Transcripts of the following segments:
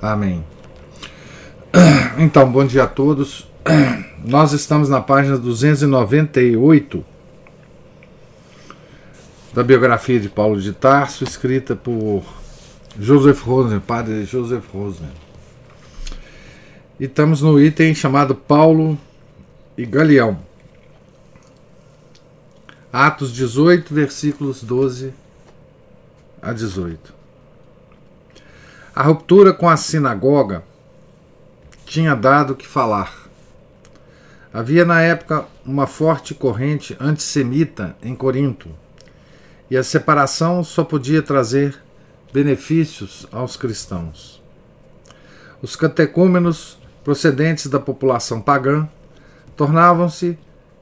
Amém. Então, bom dia a todos. Nós estamos na página 298 da biografia de Paulo de Tarso, escrita por Joseph Rosen, padre Joseph Rosen. E estamos no item chamado Paulo e Galeão. Atos 18, versículos 12 a 18. A ruptura com a sinagoga tinha dado que falar. Havia na época uma forte corrente antissemita em Corinto, e a separação só podia trazer benefícios aos cristãos. Os catecúmenos procedentes da população pagã tornavam-se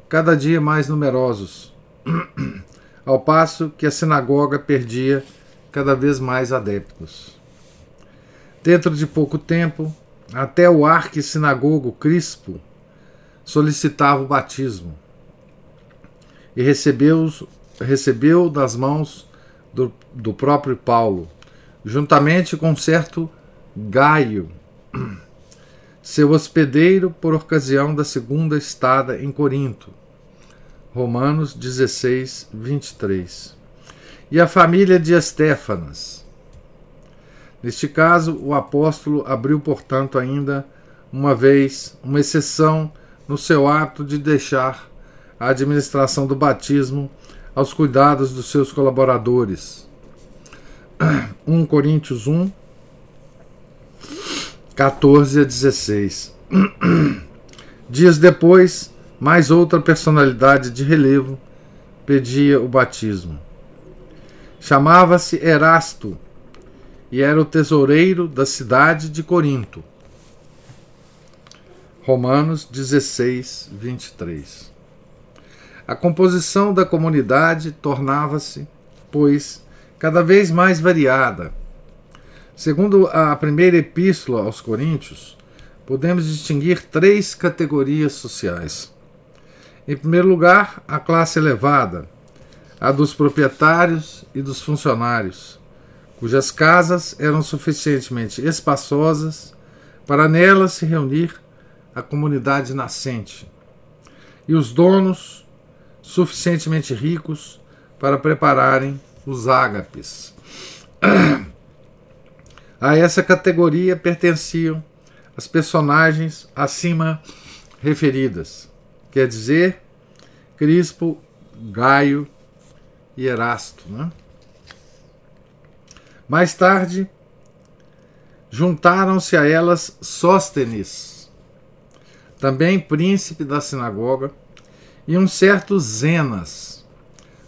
cada dia mais numerosos, ao passo que a sinagoga perdia cada vez mais adeptos. Dentro de pouco tempo, até o arque-sinagogo Crispo solicitava o batismo e recebeu, recebeu das mãos do, do próprio Paulo, juntamente com certo Gaio, seu hospedeiro por ocasião da segunda estada em Corinto. Romanos 16, 23. E a família de Estéfanas Neste caso, o apóstolo abriu, portanto, ainda uma vez uma exceção no seu ato de deixar a administração do batismo aos cuidados dos seus colaboradores. 1 Coríntios 1, 14 a 16. Dias depois, mais outra personalidade de relevo pedia o batismo. Chamava-se Erasto e era o tesoureiro da cidade de Corinto. Romanos 16, 23. A composição da comunidade tornava-se, pois, cada vez mais variada. Segundo a primeira epístola aos Coríntios, podemos distinguir três categorias sociais. Em primeiro lugar, a classe elevada, a dos proprietários e dos funcionários cujas casas eram suficientemente espaçosas para nelas se reunir a comunidade nascente, e os donos suficientemente ricos para prepararem os ágapes. A essa categoria pertenciam as personagens acima referidas, quer dizer, Crispo, Gaio e Erasto. Né? Mais tarde, juntaram-se a elas Sóstenes, também príncipe da sinagoga, e um certo Zenas,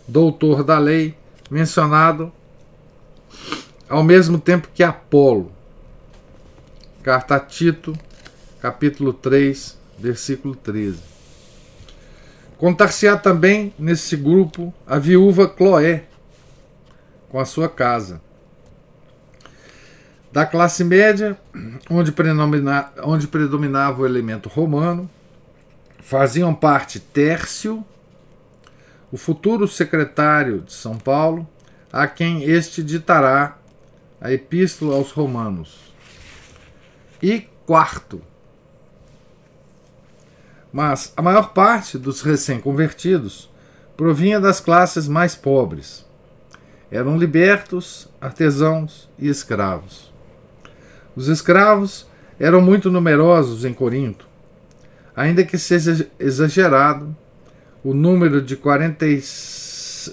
doutor da lei, mencionado ao mesmo tempo que Apolo. Carta a Tito, capítulo 3, versículo 13. Contar-se-á também nesse grupo a viúva Cloé, com a sua casa da classe média, onde, onde predominava o elemento romano, faziam parte Tércio, o futuro secretário de São Paulo, a quem este ditará a Epístola aos Romanos. E quarto, mas a maior parte dos recém-convertidos provinha das classes mais pobres. Eram libertos, artesãos e escravos. Os escravos eram muito numerosos em Corinto, ainda que seja exagerado o número de 40,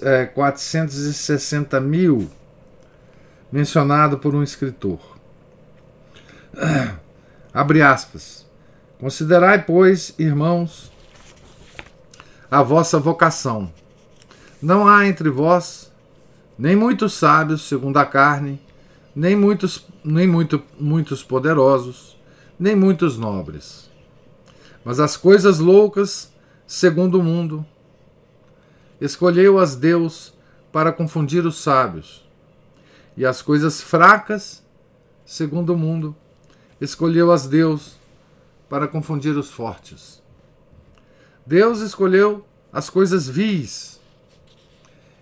é, 460 mil mencionado por um escritor. Abre aspas. Considerai, pois, irmãos, a vossa vocação. Não há entre vós nem muitos sábios segundo a carne, nem muitos, nem muito, muitos poderosos, nem muitos nobres. Mas as coisas loucas, segundo o mundo, escolheu-as Deus para confundir os sábios, e as coisas fracas, segundo o mundo, escolheu-as Deus para confundir os fortes. Deus escolheu as coisas vis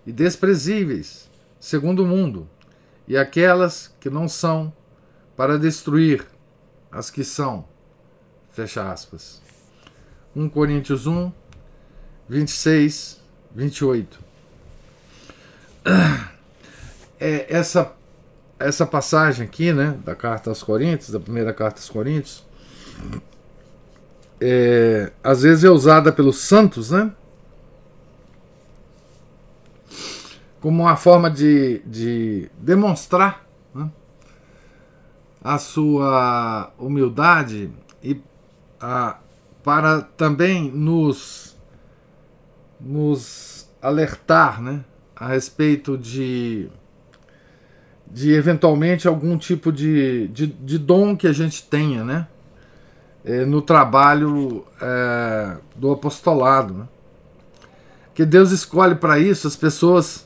e desprezíveis, segundo o mundo, e aquelas que não são, para destruir as que são. Fecha aspas. 1 Coríntios 1, 26, 28. É, essa, essa passagem aqui, né, da carta aos Coríntios, da primeira carta aos Coríntios, é, às vezes é usada pelos santos, né? Como uma forma de, de demonstrar né, a sua humildade e a, para também nos, nos alertar né, a respeito de, de eventualmente algum tipo de, de, de dom que a gente tenha, né? Eh, no trabalho é, do apostolado. Né? Que Deus escolhe para isso as pessoas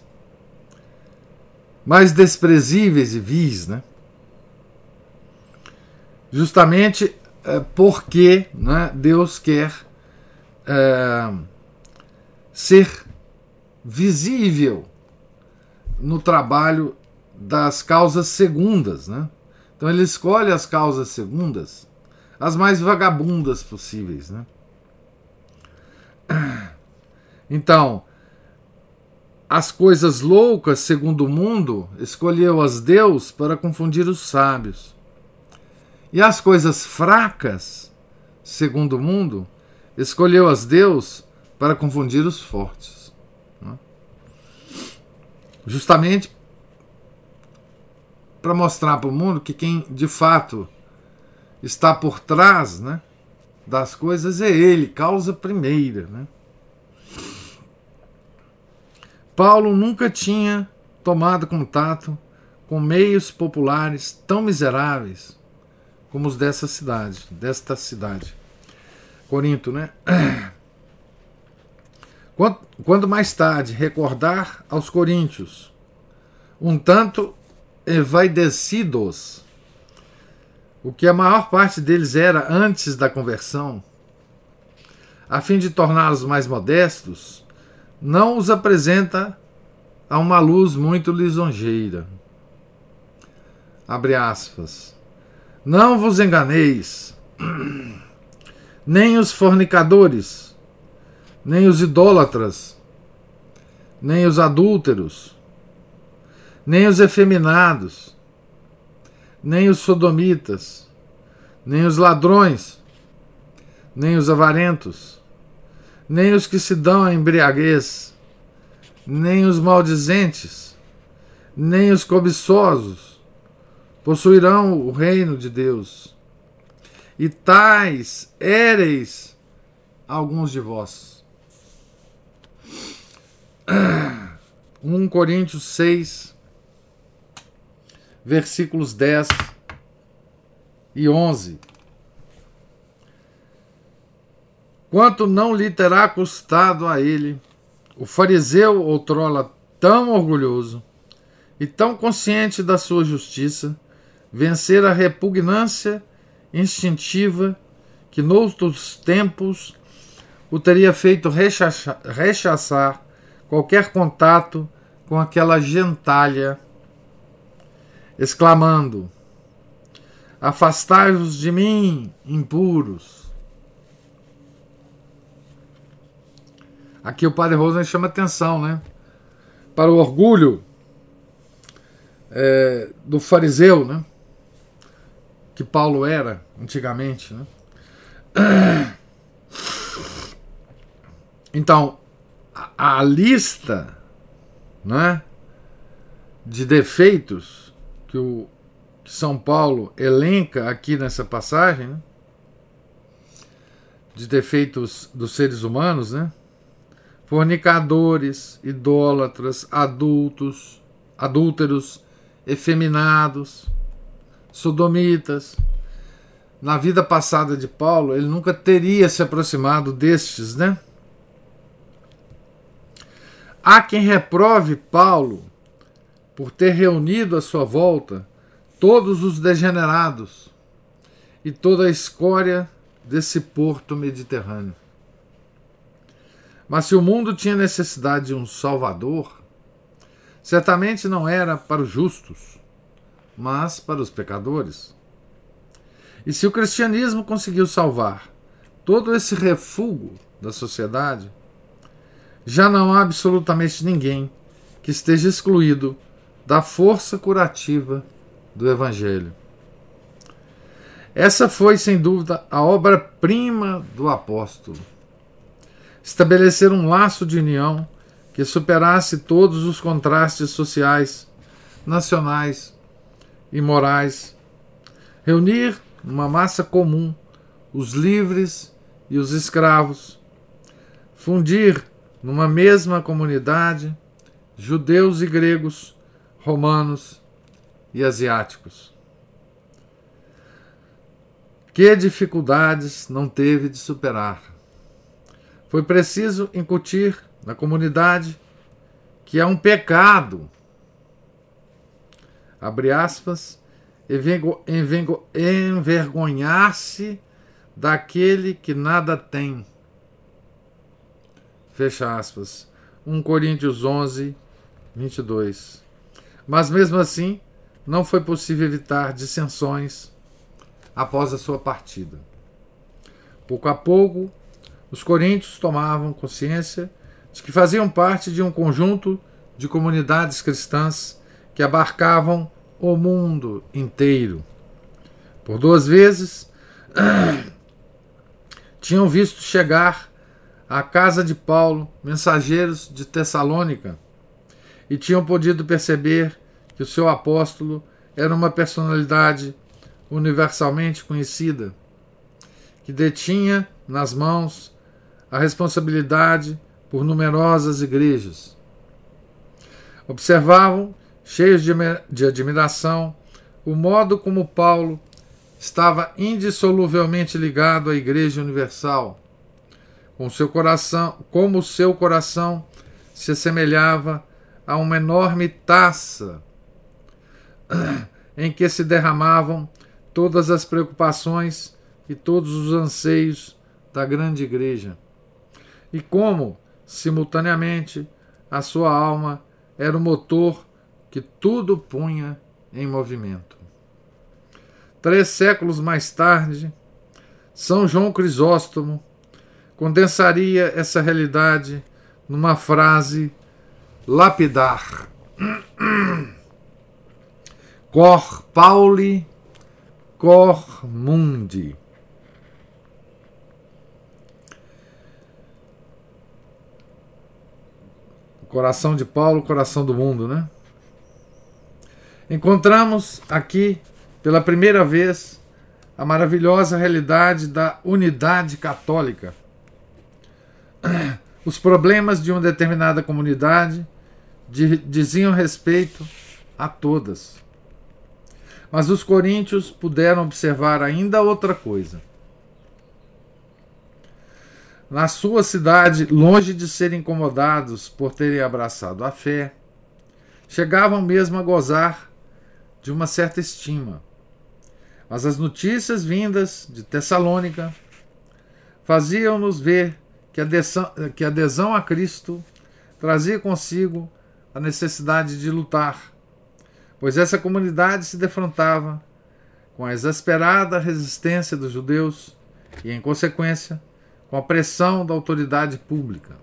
mais desprezíveis e vis, né? Justamente é, porque né, Deus quer é, ser visível no trabalho das causas segundas, né? Então ele escolhe as causas segundas as mais vagabundas possíveis. Né? Então, as coisas loucas, segundo o mundo, escolheu-as Deus para confundir os sábios. E as coisas fracas, segundo o mundo, escolheu-as Deus para confundir os fortes. Né? Justamente para mostrar para o mundo que quem de fato está por trás né, das coisas é ele, causa primeira. Né? Paulo nunca tinha tomado contato com meios populares tão miseráveis como os dessa cidade, desta cidade. Corinto, né? Quando, mais tarde recordar aos coríntios, um tanto evaidecidos o que a maior parte deles era antes da conversão, a fim de torná-los mais modestos, não os apresenta a uma luz muito lisonjeira. Abre aspas. Não vos enganeis, nem os fornicadores, nem os idólatras, nem os adúlteros, nem os efeminados, nem os sodomitas, nem os ladrões, nem os avarentos, nem os que se dão a embriaguez, nem os maldizentes, nem os cobiçosos possuirão o reino de Deus. E tais éreis alguns de vós. 1 Coríntios 6, versículos 10 e 11. Quanto não lhe terá custado a ele, o fariseu outrora tão orgulhoso e tão consciente da sua justiça, vencer a repugnância instintiva que noutros tempos o teria feito rechaçar, rechaçar qualquer contato com aquela gentalha exclamando: Afastai-vos de mim, impuros. Aqui o padre Rosen chama atenção, né? Para o orgulho é, do fariseu, né? Que Paulo era antigamente, né? Então, a, a lista, né? De defeitos que o que São Paulo elenca aqui nessa passagem, né? de defeitos dos seres humanos, né? Fornicadores, idólatras, adultos, adúlteros, efeminados, sodomitas. Na vida passada de Paulo, ele nunca teria se aproximado destes, né? Há quem reprove Paulo por ter reunido à sua volta todos os degenerados e toda a escória desse porto mediterrâneo. Mas se o mundo tinha necessidade de um Salvador, certamente não era para os justos, mas para os pecadores. E se o cristianismo conseguiu salvar todo esse refúgio da sociedade, já não há absolutamente ninguém que esteja excluído da força curativa do Evangelho. Essa foi, sem dúvida, a obra-prima do apóstolo. Estabelecer um laço de união que superasse todos os contrastes sociais, nacionais e morais. Reunir numa massa comum os livres e os escravos. Fundir numa mesma comunidade judeus e gregos, romanos e asiáticos. Que dificuldades não teve de superar? Foi preciso incutir na comunidade que é um pecado, abre aspas, envergonhar-se daquele que nada tem. Fecha aspas. 1 Coríntios 11, 22. Mas mesmo assim, não foi possível evitar dissensões após a sua partida. Pouco a pouco, os coríntios tomavam consciência de que faziam parte de um conjunto de comunidades cristãs que abarcavam o mundo inteiro. Por duas vezes, tinham visto chegar à casa de Paulo mensageiros de Tessalônica e tinham podido perceber que o seu apóstolo era uma personalidade universalmente conhecida, que detinha nas mãos a responsabilidade por numerosas igrejas. Observavam, cheios de admiração, o modo como Paulo estava indissoluvelmente ligado à Igreja Universal, com seu coração, como o seu coração se assemelhava a uma enorme taça em que se derramavam todas as preocupações e todos os anseios da grande igreja. E como, simultaneamente, a sua alma era o motor que tudo punha em movimento. Três séculos mais tarde, São João Crisóstomo condensaria essa realidade numa frase lapidar. Cor Pauli Cor Mundi. Coração de Paulo, coração do mundo, né? Encontramos aqui, pela primeira vez, a maravilhosa realidade da unidade católica. Os problemas de uma determinada comunidade diziam respeito a todas. Mas os coríntios puderam observar ainda outra coisa. Na sua cidade, longe de serem incomodados por terem abraçado a fé, chegavam mesmo a gozar de uma certa estima. Mas as notícias vindas de Tessalônica faziam-nos ver que a, adesão, que a adesão a Cristo trazia consigo a necessidade de lutar pois essa comunidade se defrontava com a exasperada resistência dos judeus e, em consequência, com a pressão da autoridade pública.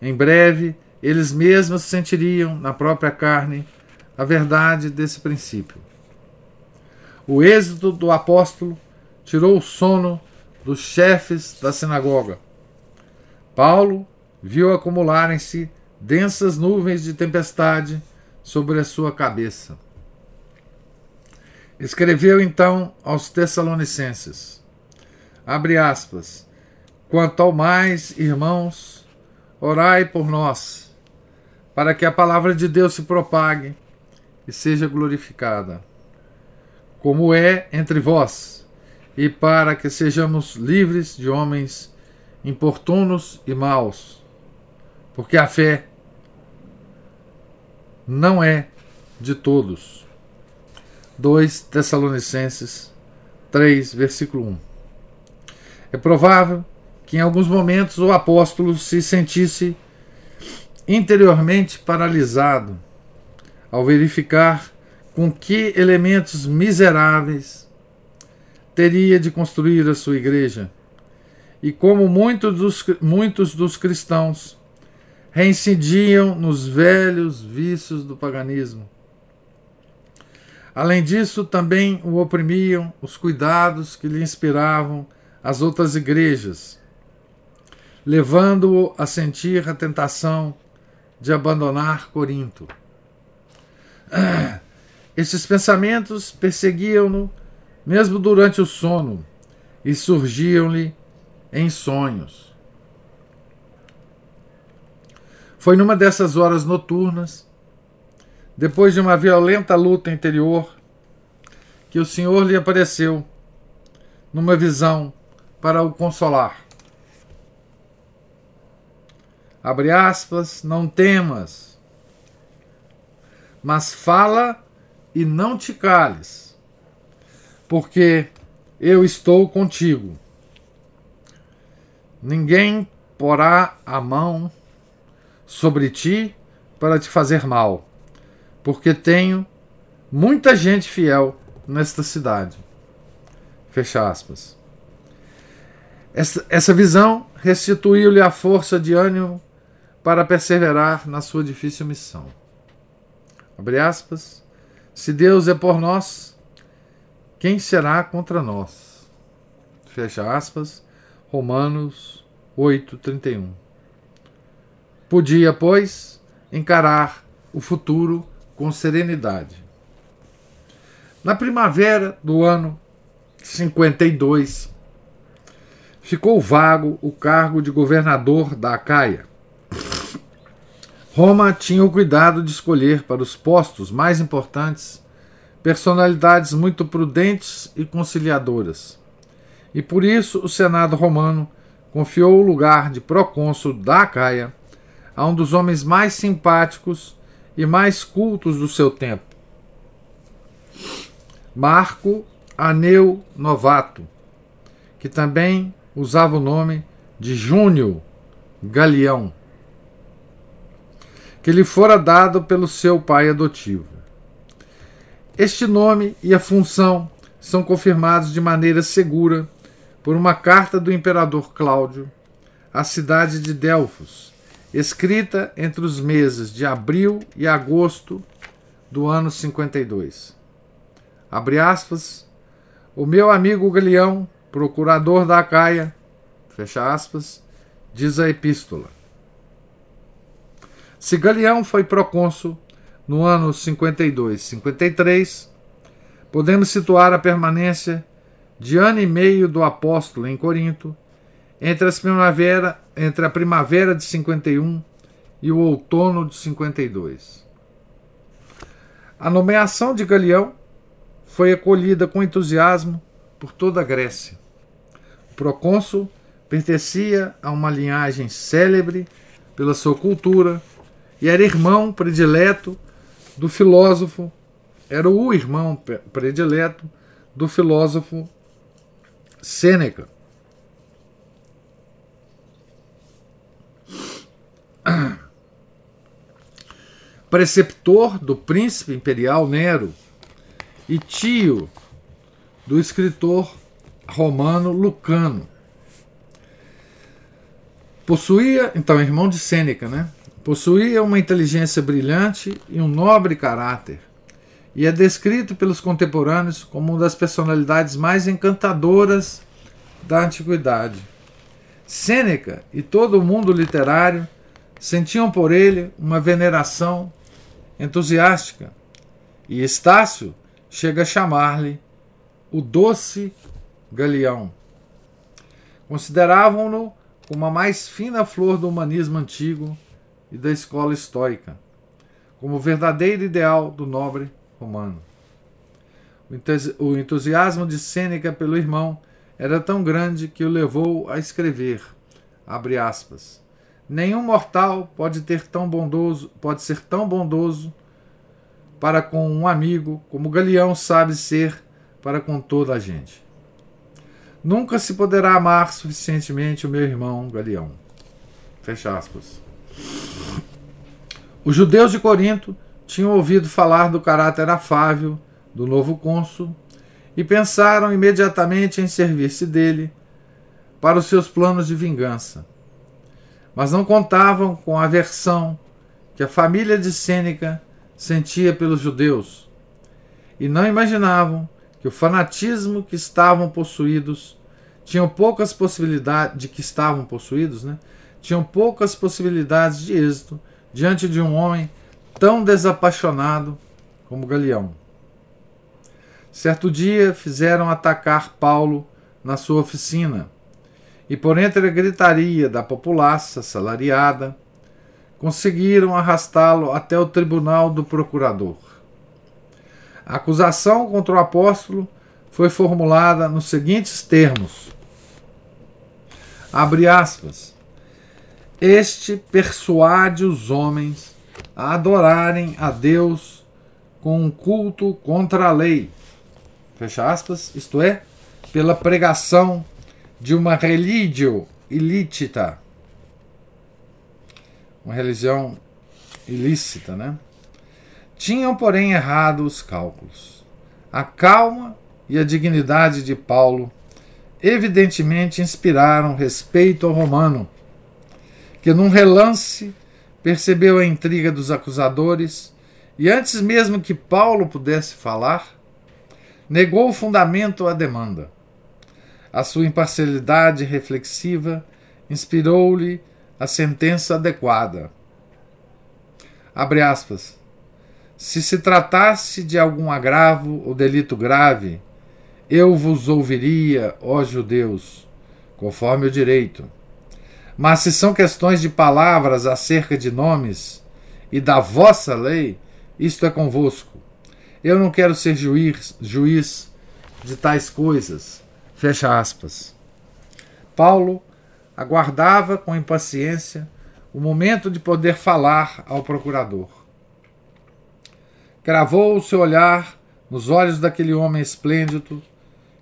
Em breve, eles mesmos sentiriam na própria carne a verdade desse princípio. O êxito do apóstolo tirou o sono dos chefes da sinagoga. Paulo viu acumularem-se densas nuvens de tempestade sobre a sua cabeça. Escreveu então aos Tessalonicenses: abre aspas, quanto ao mais, irmãos, orai por nós, para que a palavra de Deus se propague e seja glorificada, como é entre vós, e para que sejamos livres de homens importunos e maus, porque a fé não é de todos. 2 Tessalonicenses 3, versículo 1. É provável que em alguns momentos o apóstolo se sentisse interiormente paralisado ao verificar com que elementos miseráveis teria de construir a sua igreja e como muitos dos, muitos dos cristãos reincidiam nos velhos vícios do paganismo. Além disso, também o oprimiam os cuidados que lhe inspiravam as outras igrejas, levando-o a sentir a tentação de abandonar Corinto. Estes pensamentos perseguiam-no mesmo durante o sono e surgiam-lhe em sonhos. Foi numa dessas horas noturnas, depois de uma violenta luta interior, que o Senhor lhe apareceu numa visão para o consolar. Abre aspas, não temas, mas fala e não te cales, porque eu estou contigo. Ninguém porá a mão sobre ti para te fazer mal, porque tenho muita gente fiel nesta cidade. Fecha aspas. Essa, essa visão restituiu-lhe a força de ânimo para perseverar na sua difícil missão. Abre aspas. Se Deus é por nós, quem será contra nós? Fecha aspas. Romanos 8:31. Podia, pois, encarar o futuro com serenidade. Na primavera do ano 52, ficou vago o cargo de governador da Acaia. Roma tinha o cuidado de escolher para os postos mais importantes personalidades muito prudentes e conciliadoras. E por isso o Senado romano confiou o lugar de procônsul da Acaia a um dos homens mais simpáticos e mais cultos do seu tempo, Marco Aneu Novato, que também usava o nome de Júnior Galeão que lhe fora dado pelo seu pai adotivo. Este nome e a função são confirmados de maneira segura por uma carta do imperador Cláudio à cidade de Delfos, escrita entre os meses de abril e agosto do ano 52. Abre aspas. O meu amigo Galeão, procurador da Acaia, fecha aspas, diz a epístola. Se Galeão foi procônsul no ano 52, 53, podemos situar a permanência de ano e meio do apóstolo em Corinto entre, as primavera, entre a primavera de 51 e o outono de 52. A nomeação de Galeão foi acolhida com entusiasmo por toda a Grécia. O procônsul pertencia a uma linhagem célebre pela sua cultura, e era irmão predileto do filósofo, era o irmão predileto do filósofo Sêneca. Preceptor do príncipe imperial Nero e tio do escritor romano Lucano. Possuía, então, irmão de Sêneca, né? Possuía uma inteligência brilhante e um nobre caráter, e é descrito pelos contemporâneos como uma das personalidades mais encantadoras da antiguidade. Sêneca e todo o mundo literário sentiam por ele uma veneração entusiástica, e Estácio chega a chamar-lhe o doce Galeão. Consideravam-no como a mais fina flor do humanismo antigo e da escola estoica, como verdadeiro ideal do nobre romano. O entusiasmo de Sêneca pelo irmão era tão grande que o levou a escrever, aspas, nenhum mortal pode ter tão bondoso, pode ser tão bondoso para com um amigo como Galeão sabe ser para com toda a gente. Nunca se poderá amar suficientemente o meu irmão Galeão. Fecha aspas. Os judeus de Corinto tinham ouvido falar do caráter afável do novo cônsul e pensaram imediatamente em servir-se dele para os seus planos de vingança. Mas não contavam com a aversão que a família de Sêneca sentia pelos judeus e não imaginavam que o fanatismo que estavam possuídos tinham poucas possibilidades de que estavam possuídos, né? Tinham poucas possibilidades de êxito diante de um homem tão desapaixonado como Galeão. Certo dia fizeram atacar Paulo na sua oficina, e por entre a gritaria da populaça salariada, conseguiram arrastá-lo até o tribunal do procurador. A acusação contra o apóstolo foi formulada nos seguintes termos: Abre aspas. Este persuade os homens a adorarem a Deus com um culto contra a lei. Fecha aspas, isto é, pela pregação de uma religião ilícita. Uma religião ilícita, né? Tinham, porém, errado os cálculos. A calma e a dignidade de Paulo evidentemente inspiraram respeito ao romano, que num relance percebeu a intriga dos acusadores e, antes mesmo que Paulo pudesse falar, negou o fundamento à demanda. A sua imparcialidade reflexiva inspirou-lhe a sentença adequada. Abre aspas. Se se tratasse de algum agravo ou delito grave, eu vos ouviria, ó judeus, conforme o direito. Mas se são questões de palavras acerca de nomes e da vossa lei, isto é convosco. Eu não quero ser juiz, juiz de tais coisas. Fecha aspas. Paulo aguardava com impaciência o momento de poder falar ao procurador. Cravou o seu olhar nos olhos daquele homem esplêndido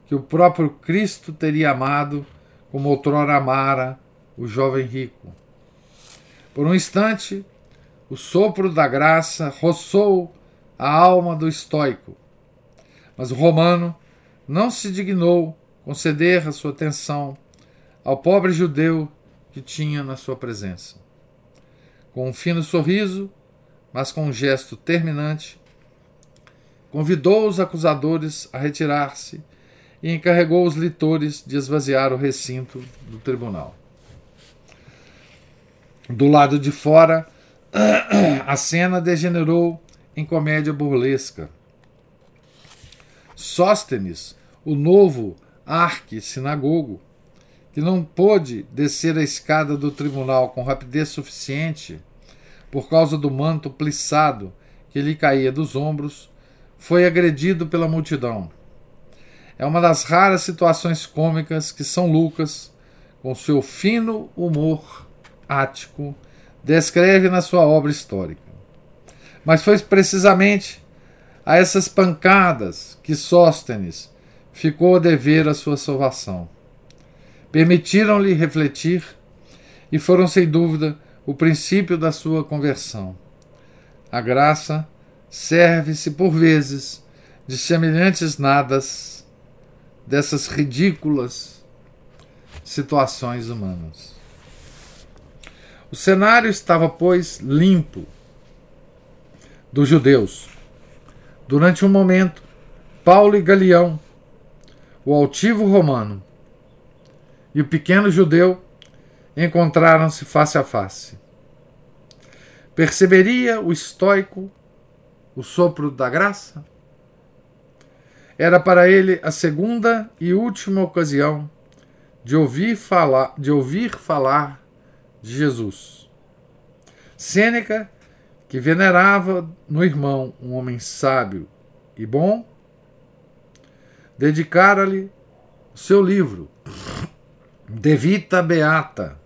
que o próprio Cristo teria amado como outrora amara o jovem rico. Por um instante, o sopro da graça roçou a alma do estoico, mas o romano não se dignou conceder a sua atenção ao pobre judeu que tinha na sua presença. Com um fino sorriso, mas com um gesto terminante, convidou os acusadores a retirar-se e encarregou os litores de esvaziar o recinto do tribunal. Do lado de fora, a cena degenerou em comédia burlesca. Sóstenes, o novo arque-sinagogo, que não pôde descer a escada do tribunal com rapidez suficiente por causa do manto plissado que lhe caía dos ombros, foi agredido pela multidão é uma das raras situações cômicas que São Lucas, com seu fino humor ático, descreve na sua obra histórica. Mas foi precisamente a essas pancadas que Sóstenes ficou a dever a sua salvação. Permitiram-lhe refletir e foram, sem dúvida, o princípio da sua conversão. A graça serve-se, por vezes, de semelhantes nadas dessas ridículas situações humanas. O cenário estava, pois, limpo dos judeus. Durante um momento, Paulo e Galeão, o altivo romano e o pequeno judeu encontraram-se face a face. Perceberia o estoico o sopro da graça? Era para ele a segunda e última ocasião de ouvir falar, de ouvir falar de Jesus. Sêneca, que venerava no irmão um homem sábio e bom, dedicara-lhe o seu livro, De Vita Beata,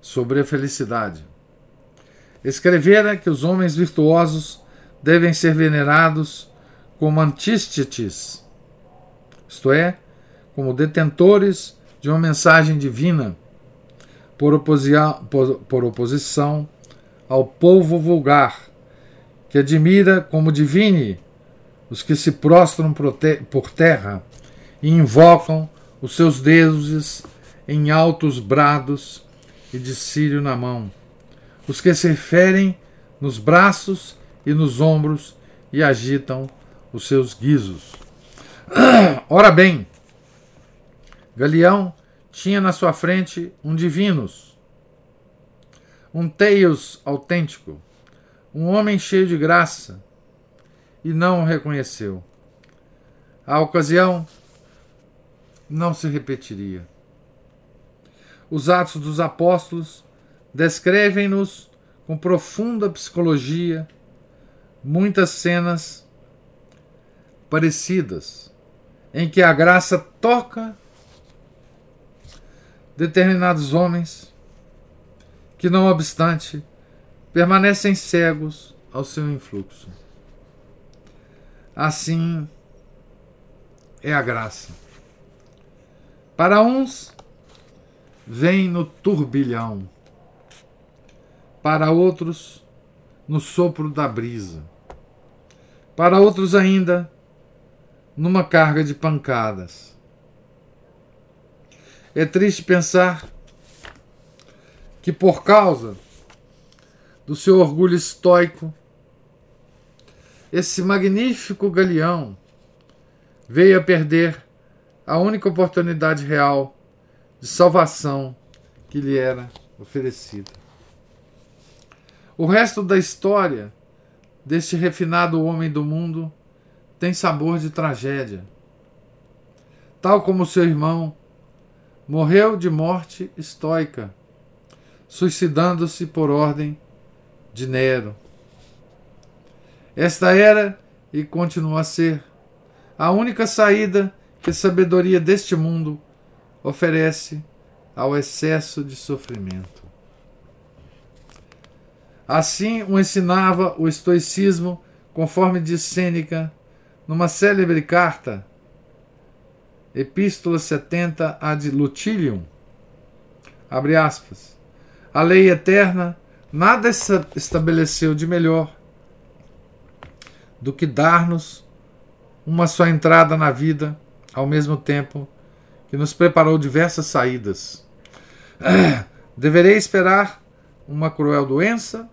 sobre a felicidade. Escrevera que os homens virtuosos devem ser venerados como antístetes, isto é, como detentores de uma mensagem divina, por, por, por oposição ao povo vulgar, que admira como divine os que se prostram por terra e invocam os seus deuses em altos brados e de círio na mão, os que se ferem nos braços e nos ombros e agitam os seus guizos. Ora bem, Galeão tinha na sua frente um divinos, um Teios autêntico, um homem cheio de graça, e não o reconheceu. A ocasião não se repetiria. Os Atos dos Apóstolos descrevem-nos com profunda psicologia muitas cenas parecidas em que a graça toca determinados homens que, não obstante, permanecem cegos ao seu influxo. Assim é a graça. Para uns, vem no turbilhão, para outros, no sopro da brisa, para outros ainda, numa carga de pancadas. É triste pensar que, por causa do seu orgulho estoico, esse magnífico galeão veio a perder a única oportunidade real de salvação que lhe era oferecida. O resto da história deste refinado homem do mundo tem sabor de tragédia. Tal como seu irmão, morreu de morte estoica, suicidando-se por ordem de Nero. Esta era e continua a ser a única saída que a sabedoria deste mundo oferece ao excesso de sofrimento. Assim o ensinava o estoicismo, conforme diz Sêneca, numa célebre carta, Epístola 70 ad Lutilium, abre aspas, a lei eterna nada estabeleceu de melhor do que dar-nos uma só entrada na vida, ao mesmo tempo que nos preparou diversas saídas. Deverei esperar uma cruel doença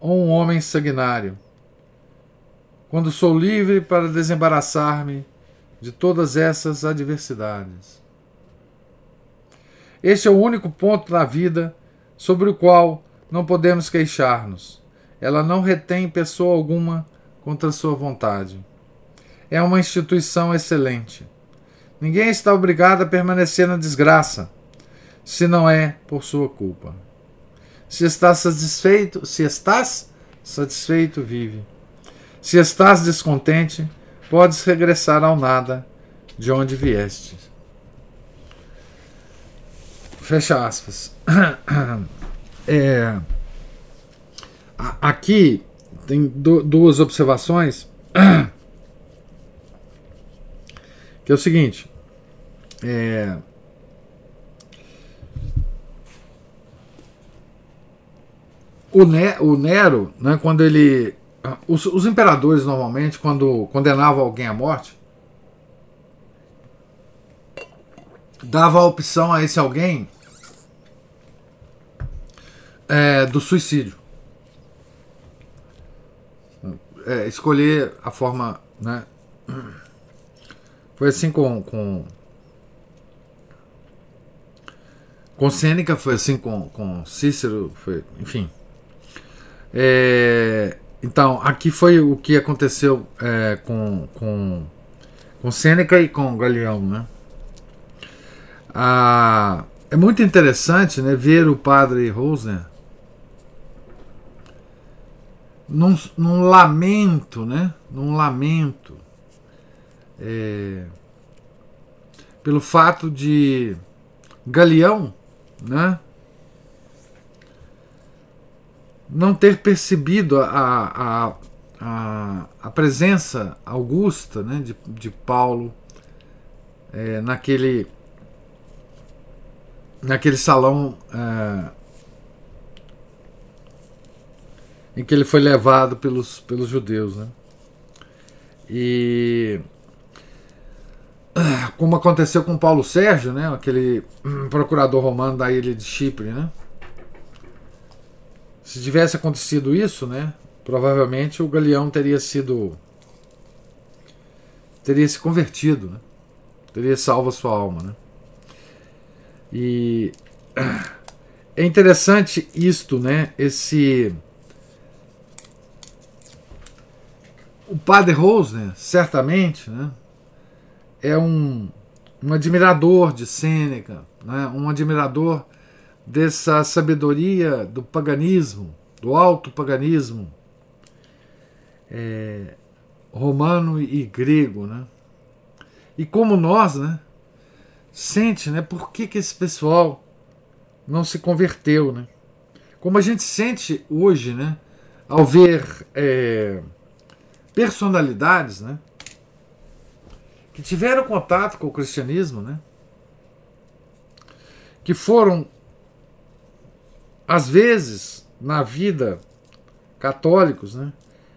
ou um homem sanguinário, quando sou livre para desembaraçar-me de todas essas adversidades. Este é o único ponto da vida sobre o qual não podemos queixar-nos. Ela não retém pessoa alguma contra sua vontade. É uma instituição excelente. Ninguém está obrigado a permanecer na desgraça, se não é por sua culpa. Se estás satisfeito, se estás satisfeito, vive. Se estás descontente, podes regressar ao nada de onde vieste. Fecha aspas. É, aqui tem duas observações. Que é o seguinte. É, o, ne, o Nero, né, quando ele. Os, os imperadores normalmente, quando condenavam alguém à morte, dava a opção a esse alguém é, do suicídio. É, escolher a forma. Né? Foi assim com. com com Sêneca, foi assim com, com Cícero, foi, enfim. É, então, aqui foi o que aconteceu é, com, com, com Sêneca e com Galeão. Né? Ah, é muito interessante né, ver o padre Rosner num, num lamento, né? Num lamento é, pelo fato de Galeão, né? Não ter percebido a, a, a, a presença augusta né, de, de Paulo é, naquele naquele salão é, em que ele foi levado pelos, pelos judeus. Né? E como aconteceu com Paulo Sérgio, né, aquele procurador romano da ilha de Chipre, né? Se tivesse acontecido isso, né, provavelmente o Galeão teria sido teria se convertido, né? Teria salvo a sua alma, né? E é interessante isto, né? Esse o padre Rosner, certamente, né? É um, um admirador de Sêneca, né? Um admirador dessa sabedoria do paganismo, do alto paganismo é, romano e grego, né? E como nós, né? sente, né? Por que, que esse pessoal não se converteu, né? Como a gente sente hoje, né? Ao ver é, personalidades, né? Que tiveram contato com o cristianismo, né? Que foram, às vezes, na vida católicos, né?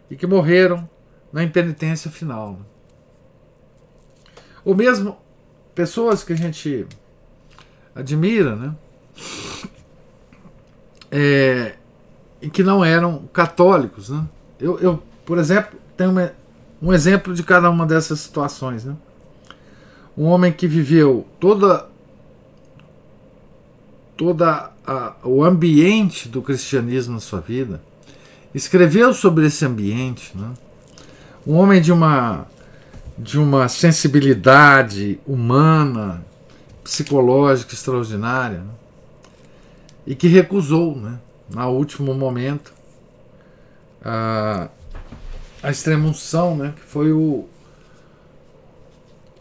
E que morreram na impenitência final. Né? Ou mesmo pessoas que a gente admira, né? É, e que não eram católicos, né? Eu, eu por exemplo, tenho uma, um exemplo de cada uma dessas situações, né? Um homem que viveu toda toda a, o ambiente do cristianismo na sua vida, escreveu sobre esse ambiente, né? Um homem de uma de uma sensibilidade humana, psicológica extraordinária, né? e que recusou, né, no último momento, a, a extremunção, né, que foi o,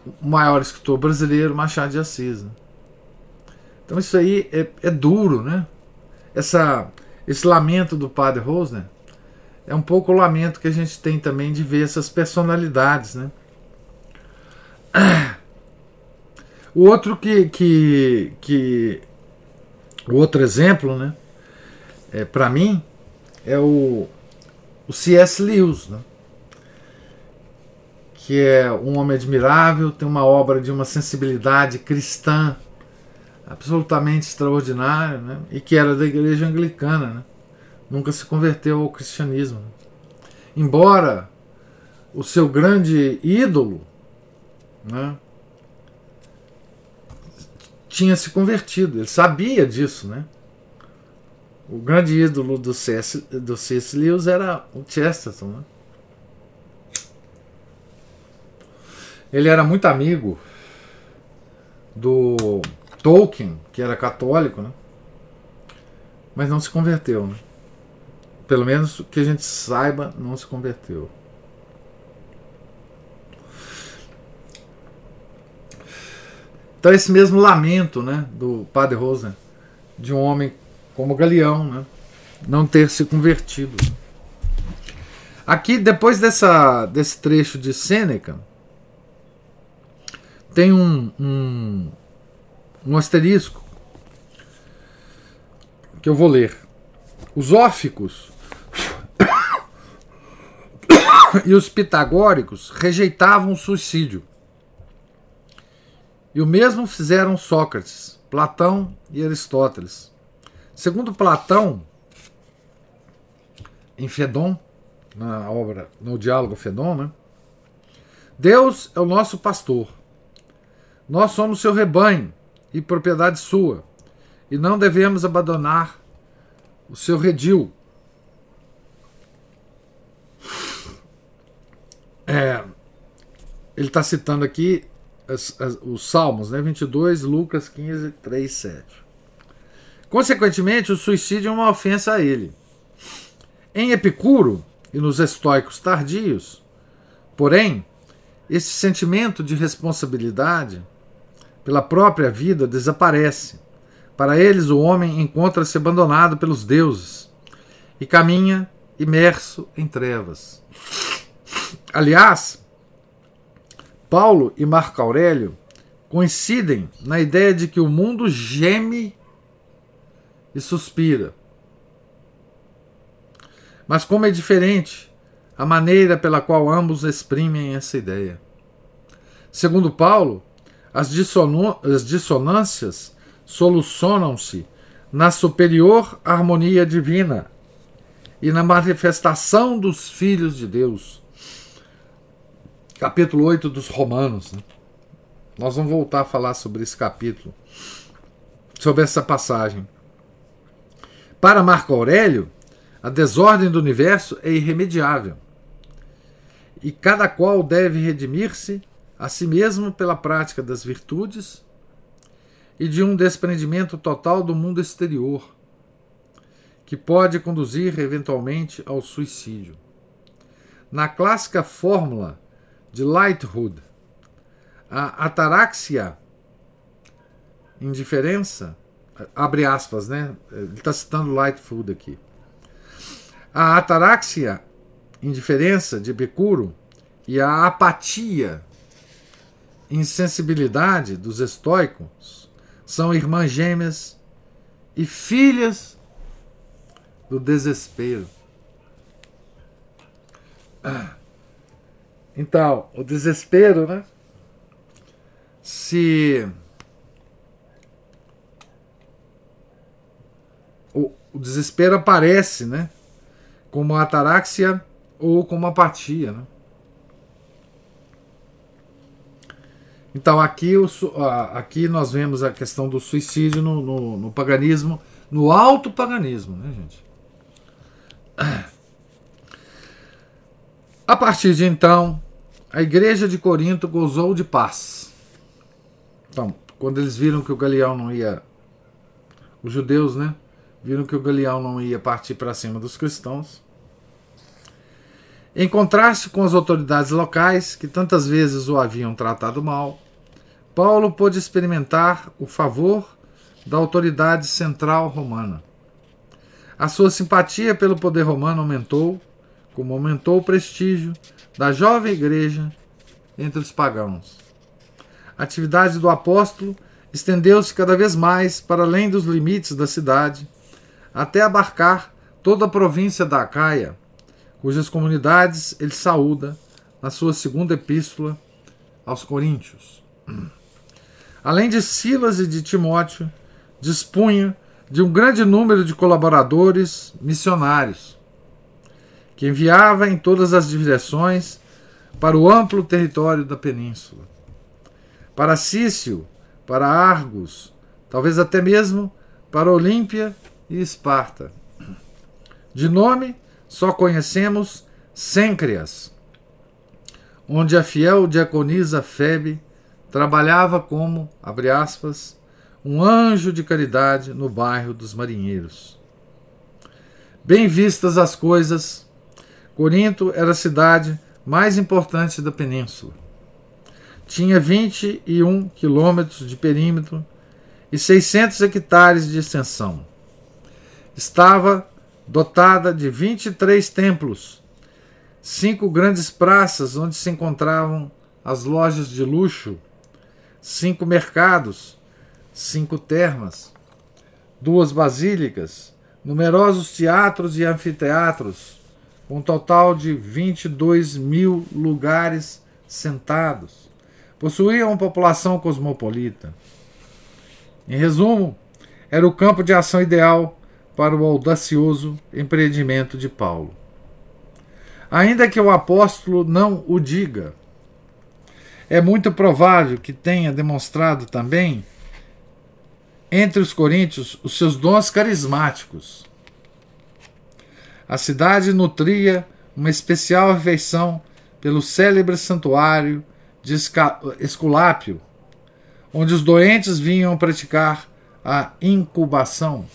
o maior escritor brasileiro, Machado de Assis. Né? Então isso aí é, é duro, né? Essa, esse lamento do padre Rosner é um pouco o lamento que a gente tem também de ver essas personalidades, né? O outro que, que, que o outro exemplo, né, é, para mim, é o, o C.S. Lewis, né, que é um homem admirável, tem uma obra de uma sensibilidade cristã absolutamente extraordinária, né, e que era da igreja anglicana, né, nunca se converteu ao cristianismo. Né. Embora o seu grande ídolo né, tinha se convertido, ele sabia disso, né? O grande ídolo do C.S. Do C.S. Lewis era o Chesterton, né? Ele era muito amigo do Tolkien, que era católico, né? Mas não se converteu, né? Pelo menos que a gente saiba, não se converteu. Então esse mesmo lamento né, do padre Rosa, de um homem como Galeão, né, não ter se convertido. Aqui, depois dessa, desse trecho de Sêneca, tem um, um, um asterisco que eu vou ler. Os óficos e os pitagóricos rejeitavam o suicídio e o mesmo fizeram Sócrates, Platão e Aristóteles. Segundo Platão, em Fedon, na obra, no diálogo Fedon, né? Deus é o nosso pastor. Nós somos seu rebanho e propriedade sua, e não devemos abandonar o seu redil. É, ele está citando aqui as, as, os Salmos, né? 22, Lucas 15, 3, 7. Consequentemente, o suicídio é uma ofensa a ele. Em Epicuro, e nos estoicos tardios. Porém, esse sentimento de responsabilidade pela própria vida desaparece. Para eles, o homem encontra-se abandonado pelos deuses e caminha imerso em trevas. Aliás, Paulo e Marco Aurélio coincidem na ideia de que o mundo geme e suspira. Mas como é diferente a maneira pela qual ambos exprimem essa ideia. Segundo Paulo, as, as dissonâncias solucionam-se na superior harmonia divina e na manifestação dos filhos de Deus capítulo 8 dos Romanos. Né? Nós vamos voltar a falar sobre esse capítulo, sobre essa passagem. Para Marco Aurélio, a desordem do universo é irremediável. E cada qual deve redimir-se a si mesmo pela prática das virtudes e de um desprendimento total do mundo exterior, que pode conduzir eventualmente ao suicídio. Na clássica fórmula de Lighthood. A ataraxia, indiferença, abre aspas, né? Ele está citando Lightfoot aqui. A ataraxia, indiferença de Epicuro, e a apatia, insensibilidade dos estoicos são irmãs gêmeas e filhas do desespero. Então, o desespero, né? Se o, o desespero aparece, né? Como ataraxia ou como apatia, né? Então aqui, o, aqui nós vemos a questão do suicídio no, no, no paganismo, no alto paganismo, né, gente? A partir de então, a igreja de Corinto gozou de paz. Então, quando eles viram que o Galeão não ia. Os judeus, né? Viram que o Galeão não ia partir para cima dos cristãos. Em contraste com as autoridades locais, que tantas vezes o haviam tratado mal, Paulo pôde experimentar o favor da autoridade central romana. A sua simpatia pelo poder romano aumentou, como aumentou o prestígio da jovem igreja entre os pagãos. A atividade do apóstolo estendeu-se cada vez mais para além dos limites da cidade, até abarcar toda a província da Acaia, cujas comunidades ele saúda na sua segunda epístola aos Coríntios. Além de Silas e de Timóteo, dispunha de um grande número de colaboradores missionários que enviava em todas as direções para o amplo território da península. Para Cício, para Argos, talvez até mesmo para Olímpia e Esparta. De nome, só conhecemos Sêncreas, onde a fiel diaconisa Febe trabalhava como, abre aspas, um anjo de caridade no bairro dos marinheiros. Bem vistas as coisas, Corinto era a cidade mais importante da península. Tinha 21 quilômetros de perímetro e 600 hectares de extensão. Estava dotada de 23 templos, cinco grandes praças onde se encontravam as lojas de luxo, cinco mercados, cinco termas, duas basílicas, numerosos teatros e anfiteatros, um total de 22 mil lugares sentados. Possuía uma população cosmopolita. Em resumo, era o campo de ação ideal para o audacioso empreendimento de Paulo. Ainda que o apóstolo não o diga, é muito provável que tenha demonstrado também entre os coríntios os seus dons carismáticos a cidade nutria uma especial afeição pelo célebre santuário de Esculápio, onde os doentes vinham praticar a incubação,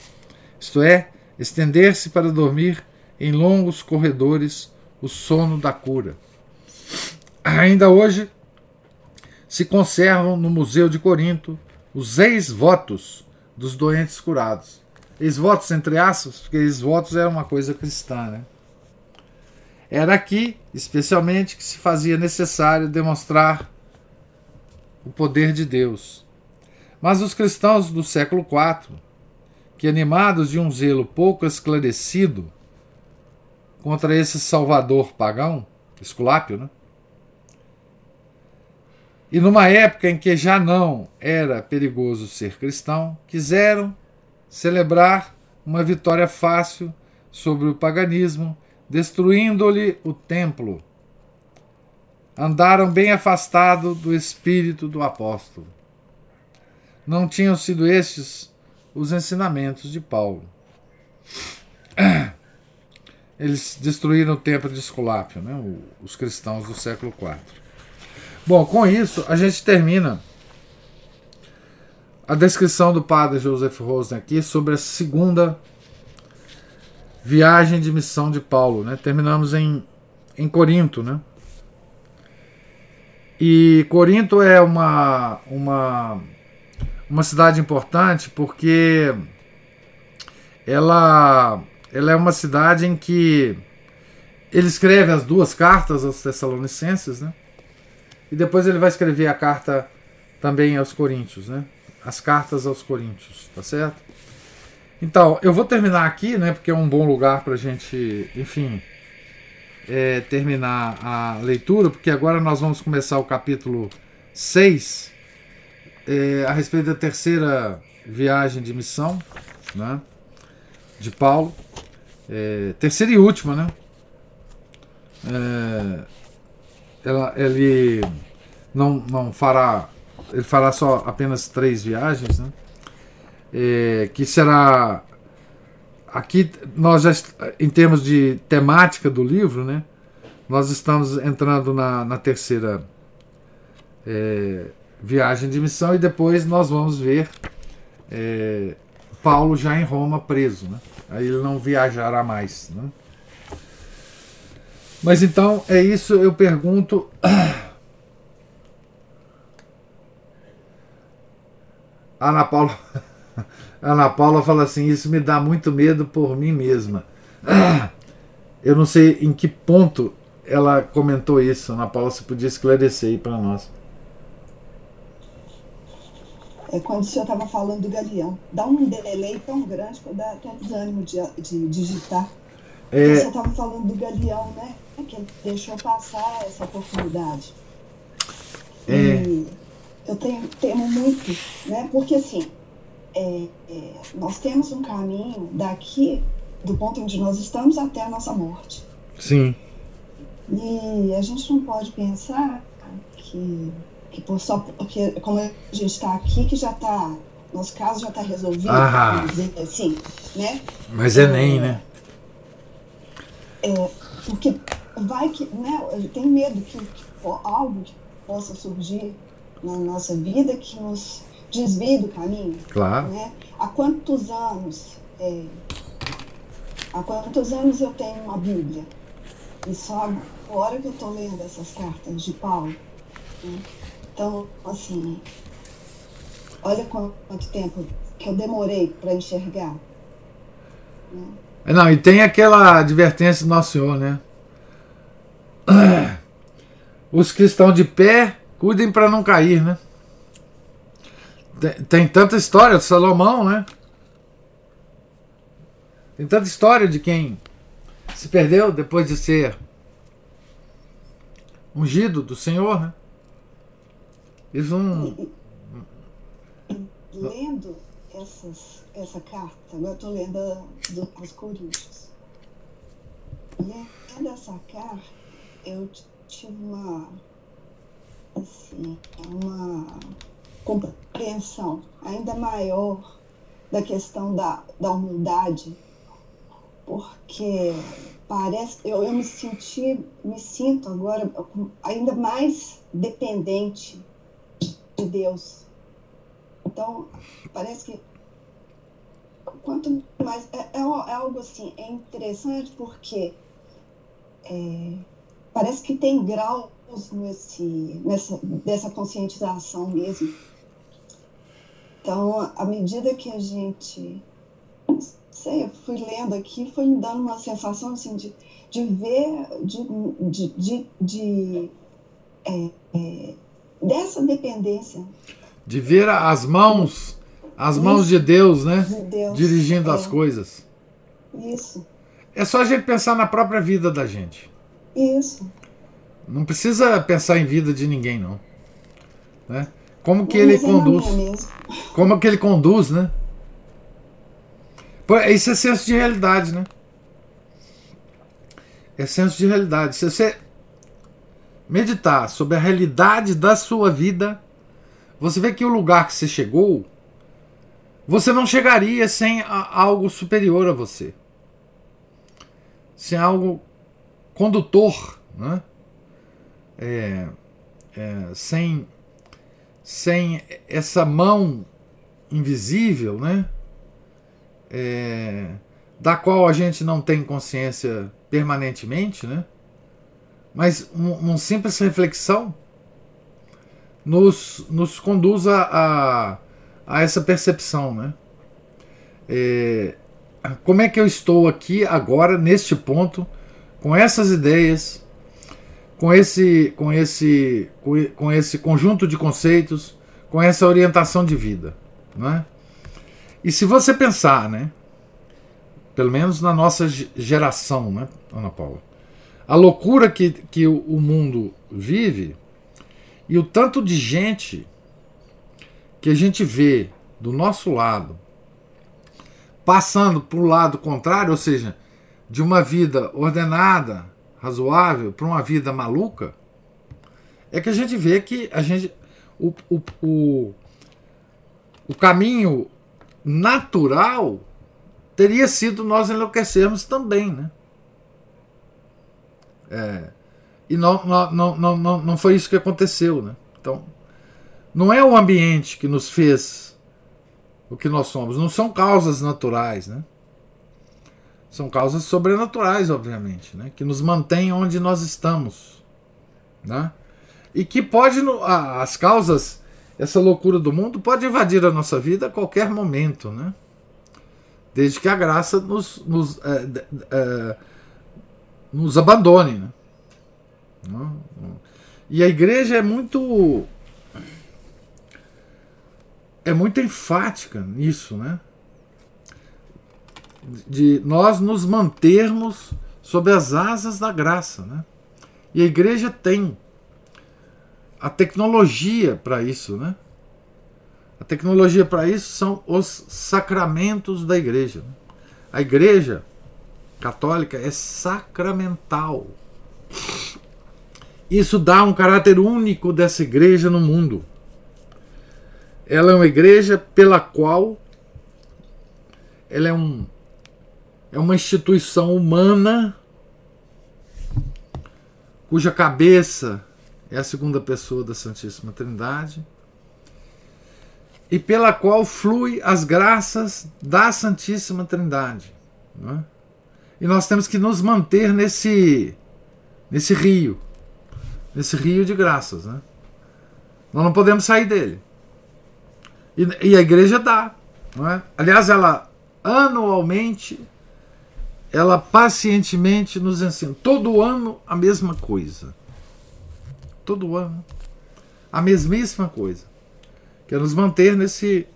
isto é, estender-se para dormir em longos corredores o sono da cura. Ainda hoje se conservam no Museu de Corinto os ex-votos dos doentes curados. Ex-votos, entre aspas, porque ex-votos era uma coisa cristã, né? Era aqui, especialmente, que se fazia necessário demonstrar o poder de Deus. Mas os cristãos do século IV, que animados de um zelo pouco esclarecido contra esse salvador pagão, Esculápio, né? E numa época em que já não era perigoso ser cristão, quiseram celebrar uma vitória fácil sobre o paganismo, destruindo-lhe o templo. Andaram bem afastados do espírito do apóstolo. Não tinham sido estes os ensinamentos de Paulo. Eles destruíram o templo de Esculápio, né, os cristãos do século IV. Bom, com isso a gente termina a descrição do padre Joseph Rosen aqui sobre a segunda viagem de missão de Paulo. Né? Terminamos em, em Corinto. Né? E Corinto é uma, uma, uma cidade importante porque ela, ela é uma cidade em que ele escreve as duas cartas aos Tessalonicenses, né? E depois ele vai escrever a carta também aos Coríntios, né? As cartas aos Coríntios, tá certo? Então, eu vou terminar aqui, né? Porque é um bom lugar para a gente, enfim, é, terminar a leitura, porque agora nós vamos começar o capítulo 6 é, a respeito da terceira viagem de missão, né? De Paulo. É, terceira e última, né? É, ela, ele não, não fará, ele fará só apenas três viagens, né? É, que será aqui nós já em termos de temática do livro, né? Nós estamos entrando na, na terceira é, viagem de missão e depois nós vamos ver é, Paulo já em Roma preso, né? Aí ele não viajará mais, né? Mas então é isso, eu pergunto. Ana Paula, Ana Paula fala assim: Isso me dá muito medo por mim mesma. Eu não sei em que ponto ela comentou isso. Ana Paula, você podia esclarecer aí para nós. É quando o senhor estava falando do galeão. Dá um delay tão grande que dá até desânimo de, de digitar. É... O senhor estava falando do galeão, né? que ele deixou passar essa oportunidade. É. E eu tenho, temo muito, né? Porque assim, é, é, nós temos um caminho daqui, do ponto onde nós estamos, até a nossa morte. Sim. E a gente não pode pensar que, que por só porque como a gente está aqui, que já está, nosso caso já está resolvido, ah. assim, né? Mas é nem, né? É, porque vai que, né, tenho medo que, que algo que possa surgir na nossa vida que nos desvie do caminho. Claro. Né? Há quantos anos, é, há quantos anos eu tenho uma Bíblia? E só agora que eu estou lendo essas cartas de Paulo. Né? Então, assim, olha quanto tempo que eu demorei para enxergar. Né? Não, e tem aquela advertência do Nosso Senhor, né? Os que estão de pé, cuidem para não cair, né? Tem, tem, tanta história de Salomão, né? Tem tanta história de quem se perdeu depois de ser ungido do Senhor, né? Isso não. Lendo essas, essa carta, agora estou lendo do, aos Coríntios. Lendo essa carta, eu tive uma, assim, uma compreensão ainda maior da questão da, da humildade, porque parece, eu, eu me senti, me sinto agora ainda mais dependente de Deus. Então, parece que quanto mais. É, é, é algo assim, é interessante porque é, parece que tem graus nesse, nessa, dessa conscientização mesmo. Então, à medida que a gente, sei, eu fui lendo aqui, foi me dando uma sensação assim de, de ver, de, de, de, de é, é, dessa dependência. De ver as mãos, as Isso. mãos de Deus, né? De Deus, Dirigindo é. as coisas. Isso. É só a gente pensar na própria vida da gente. Isso. Não precisa pensar em vida de ninguém, não. Né? Como que ele conduz? Como que ele conduz, né? Isso é senso de realidade, né? É senso de realidade. Se você meditar sobre a realidade da sua vida, você vê que o lugar que você chegou, você não chegaria sem algo superior a você. Sem algo condutor, né? É, é, sem sem essa mão invisível, né? É, da qual a gente não tem consciência permanentemente, né? Mas uma um simples reflexão nos, nos conduz a, a, a essa percepção, né? É, como é que eu estou aqui agora, neste ponto, com essas ideias, com esse, com esse, com esse conjunto de conceitos, com essa orientação de vida, não é? E se você pensar, né, pelo menos na nossa geração, né, Ana Paula, a loucura que, que o mundo vive e o tanto de gente que a gente vê do nosso lado passando para o lado contrário, ou seja, de uma vida ordenada, razoável para uma vida maluca, é que a gente vê que a gente o, o, o, o caminho natural teria sido nós enlouquecermos também, né? É, e não, não, não, não, não foi isso que aconteceu, né? Então, não é o ambiente que nos fez o que nós somos, não são causas naturais, né? São causas sobrenaturais, obviamente, né? que nos mantêm onde nós estamos. Né? E que pode, as causas, essa loucura do mundo, pode invadir a nossa vida a qualquer momento. Né? Desde que a graça nos, nos, é, é, nos abandone. Né? E a igreja é muito. É muito enfática nisso, né? de nós nos mantermos sob as asas da graça. Né? E a igreja tem a tecnologia para isso. Né? A tecnologia para isso são os sacramentos da igreja. A igreja católica é sacramental. Isso dá um caráter único dessa igreja no mundo. Ela é uma igreja pela qual ela é um é uma instituição humana cuja cabeça é a segunda pessoa da Santíssima Trindade e pela qual flui as graças da Santíssima Trindade. É? E nós temos que nos manter nesse, nesse rio, nesse rio de graças. Né? Nós não podemos sair dele. E, e a igreja dá. Não é? Aliás, ela anualmente ela pacientemente nos ensina. Todo ano a mesma coisa. Todo ano a mesmíssima coisa. Que é nos manter nesse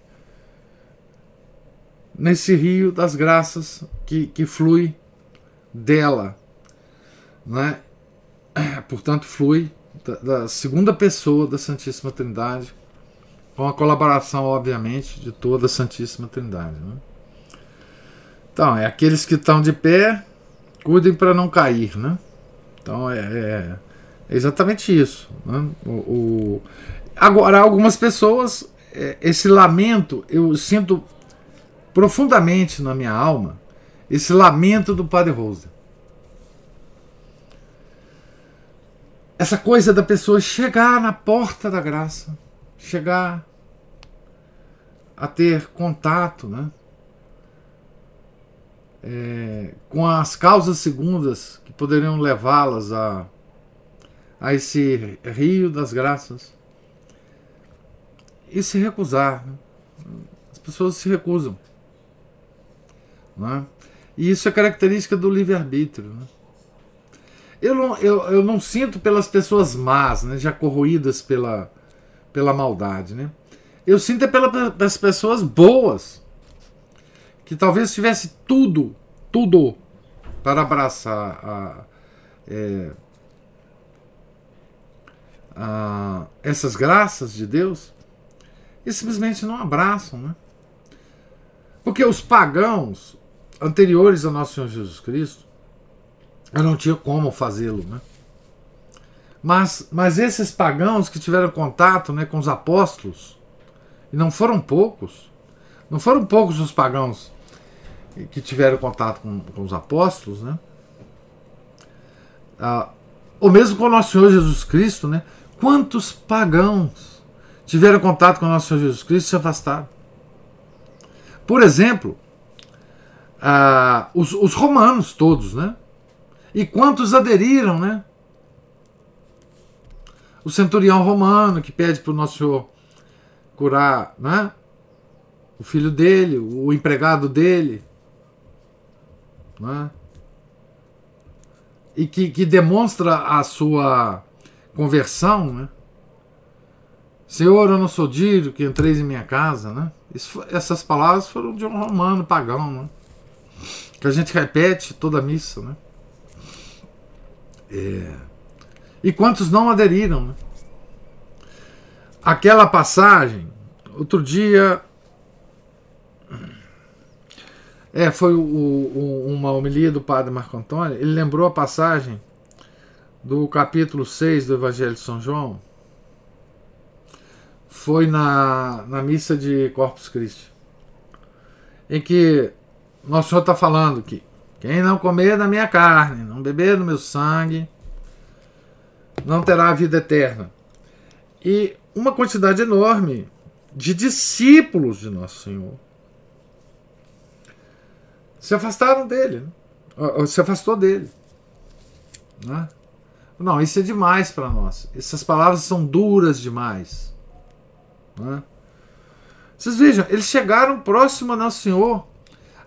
nesse rio das graças que, que flui dela. Né? Portanto, flui da, da segunda pessoa da Santíssima Trindade, com a colaboração, obviamente, de toda a Santíssima Trindade. Né? Então, é aqueles que estão de pé, cuidem para não cair, né? Então é, é, é exatamente isso. Né? O, o, agora, algumas pessoas, é, esse lamento, eu sinto profundamente na minha alma esse lamento do Padre Rosa. Essa coisa da pessoa chegar na porta da graça, chegar a ter contato, né? é, com as causas segundas que poderiam levá-las a, a esse rio das graças e se recusar. Né? As pessoas se recusam. Né? E isso é característica do livre-arbítrio. Né? Eu, não, eu, eu não sinto pelas pessoas más, né, já corroídas pela, pela maldade. Né? Eu sinto é pelas pessoas boas, que talvez tivesse tudo, tudo para abraçar a, é, a, essas graças de Deus e simplesmente não abraçam. Né? Porque os pagãos anteriores ao nosso Senhor Jesus Cristo, eu não tinha como fazê-lo. Né? Mas, mas esses pagãos que tiveram contato né, com os apóstolos, e não foram poucos, não foram poucos os pagãos que tiveram contato com, com os apóstolos, né? Ah, ou mesmo com o nosso Senhor Jesus Cristo, né? Quantos pagãos tiveram contato com o nosso Senhor Jesus Cristo e se afastaram? Por exemplo, ah, os, os romanos todos, né? E quantos aderiram, né? O centurião romano que pede para o nosso Senhor curar, né? O filho dele, o empregado dele, né? e que, que demonstra a sua conversão, né? Senhor, eu não sou digno que entreis em minha casa, né? Isso, essas palavras foram de um romano pagão, né? Que a gente repete toda a missa, né? É. E quantos não aderiram, né? Aquela passagem, outro dia é, foi o, o, uma homilia do padre Marco Antônio. Ele lembrou a passagem do capítulo 6 do Evangelho de São João. Foi na, na missa de Corpus Christi. Em que Nosso Senhor está falando que quem não comer da minha carne, não beber do meu sangue, não terá a vida eterna. E uma quantidade enorme de discípulos de Nosso Senhor se afastaram dele, né? se afastou dele. Né? Não, isso é demais para nós. Essas palavras são duras demais. Né? Vocês vejam, eles chegaram próximo a Nosso Senhor,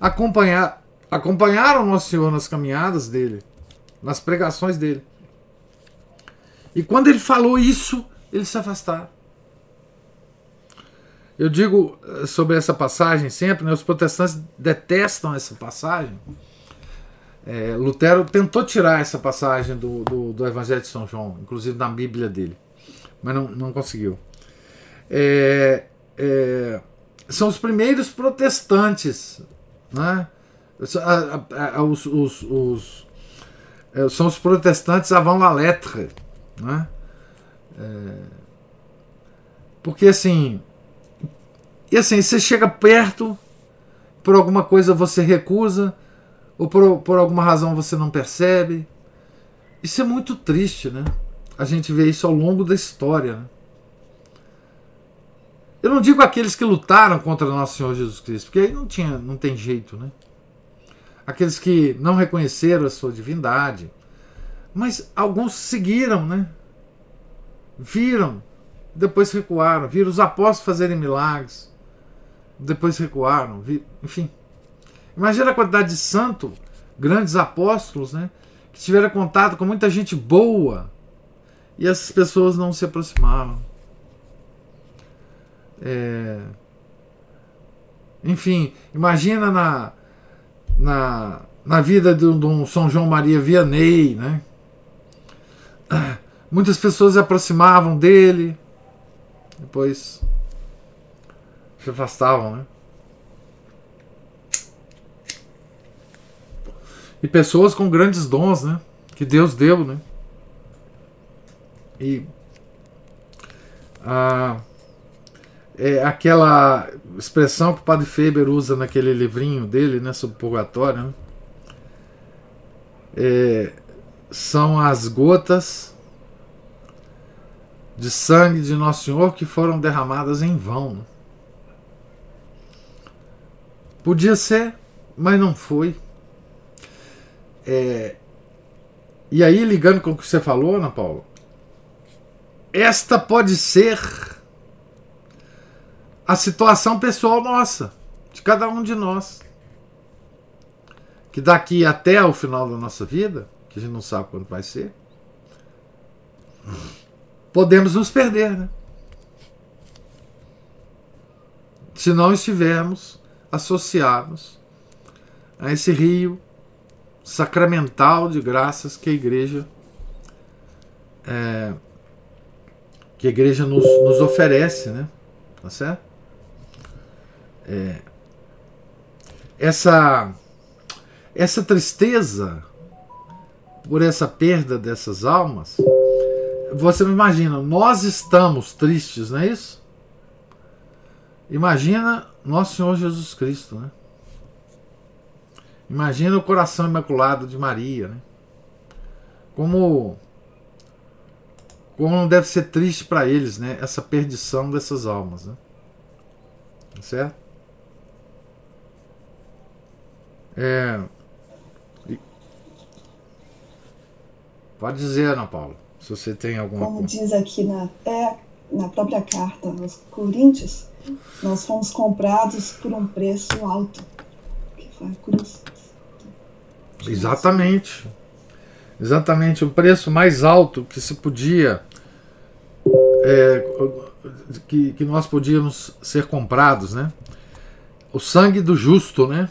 acompanhar, acompanharam Nosso Senhor nas caminhadas dele, nas pregações dele. E quando ele falou isso, eles se afastaram. Eu digo eh, sobre essa passagem sempre, né, os protestantes detestam essa passagem. É, Lutero tentou tirar essa passagem do, do, do, Evangelho de São João, inclusive na Bíblia dele, mas não, não conseguiu. É, é, são os primeiros protestantes, né? Os, os, os, é, são os protestantes avant la lettre, né? É, porque assim e assim, você chega perto, por alguma coisa você recusa, ou por, por alguma razão você não percebe. Isso é muito triste, né? A gente vê isso ao longo da história. Né? Eu não digo aqueles que lutaram contra nosso Senhor Jesus Cristo, porque aí não, tinha, não tem jeito, né? Aqueles que não reconheceram a sua divindade. Mas alguns seguiram, né? Viram, depois recuaram, viram os apóstolos fazerem milagres depois recuaram, enfim. Imagina a quantidade de santo, grandes apóstolos, né, que tiveram contato com muita gente boa e essas pessoas não se aproximaram. É... Enfim, imagina na, na, na vida de um São João Maria Vianney, né? Muitas pessoas se aproximavam dele, depois se afastavam, né? E pessoas com grandes dons, né? Que Deus deu, né? E a, é aquela expressão que o Padre Faber usa naquele livrinho dele, né, sobre o purgatório, né? É, são as gotas de sangue de Nosso Senhor que foram derramadas em vão. Né? Podia ser, mas não foi. É, e aí, ligando com o que você falou, Ana Paula, esta pode ser a situação pessoal nossa, de cada um de nós. Que daqui até o final da nossa vida, que a gente não sabe quando vai ser, podemos nos perder, né? Se não estivermos associados a esse rio sacramental de graças que a igreja é, que a igreja nos, nos oferece, né? Tá certo? É, essa essa tristeza por essa perda dessas almas, você imagina, nós estamos tristes, não é isso? Imagina nosso Senhor Jesus Cristo, né? Imagina o coração imaculado de Maria, né? Como como não deve ser triste para eles, né? Essa perdição dessas almas, né? Certo? É... Pode dizer, Ana Paula, se você tem alguma Como diz aqui na, é, na própria carta aos Coríntios, nós fomos comprados por um preço alto, que foi a cruz. Exatamente. Exatamente. O preço mais alto que se podia. É, que, que nós podíamos ser comprados, né? O sangue do justo, né?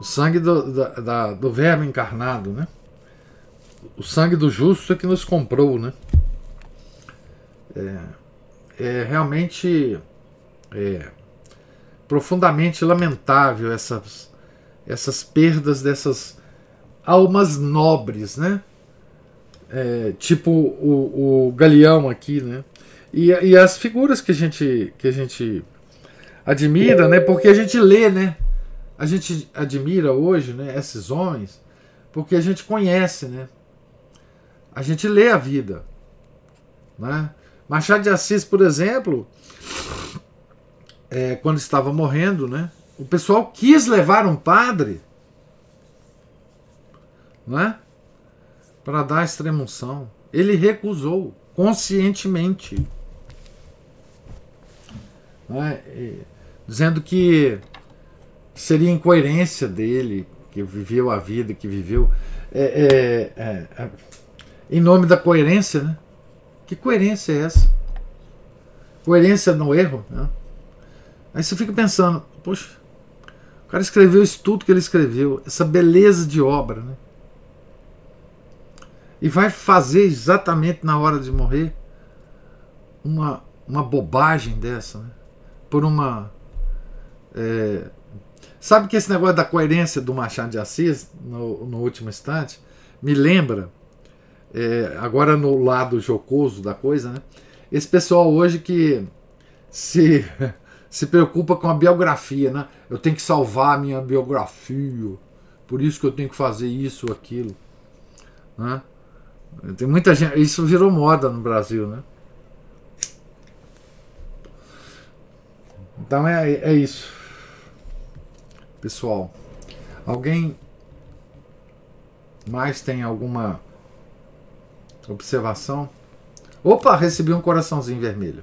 O sangue do, da, da, do verbo encarnado, né? O sangue do justo é que nos comprou, né? É, é realmente é, profundamente lamentável essas, essas perdas dessas almas nobres, né? É, tipo o, o Galeão aqui, né? E, e as figuras que a gente que a gente admira, né? Porque a gente lê, né? A gente admira hoje, né? Esses homens, porque a gente conhece, né? A gente lê a vida, né? Machado de Assis, por exemplo, é, quando estava morrendo, né? O pessoal quis levar um padre né? para dar a extremunção. Ele recusou conscientemente. Né? Dizendo que seria incoerência dele, que viveu a vida que viveu, é, é, é, é, em nome da coerência. Né? Que coerência é essa? Coerência no erro. Né? Aí você fica pensando, poxa, o cara escreveu isso tudo que ele escreveu, essa beleza de obra, né? e vai fazer exatamente na hora de morrer uma, uma bobagem dessa, né? por uma. É... Sabe que esse negócio da coerência do Machado de Assis, no, no último instante, me lembra, é, agora no lado jocoso da coisa, né? esse pessoal hoje que se, se preocupa com a biografia, né? Eu tenho que salvar a minha biografia, por isso que eu tenho que fazer isso ou aquilo. Né? Tem muita gente. Isso virou moda no Brasil, né? Então é, é isso. Pessoal, alguém mais tem alguma observação? Opa, recebi um coraçãozinho vermelho.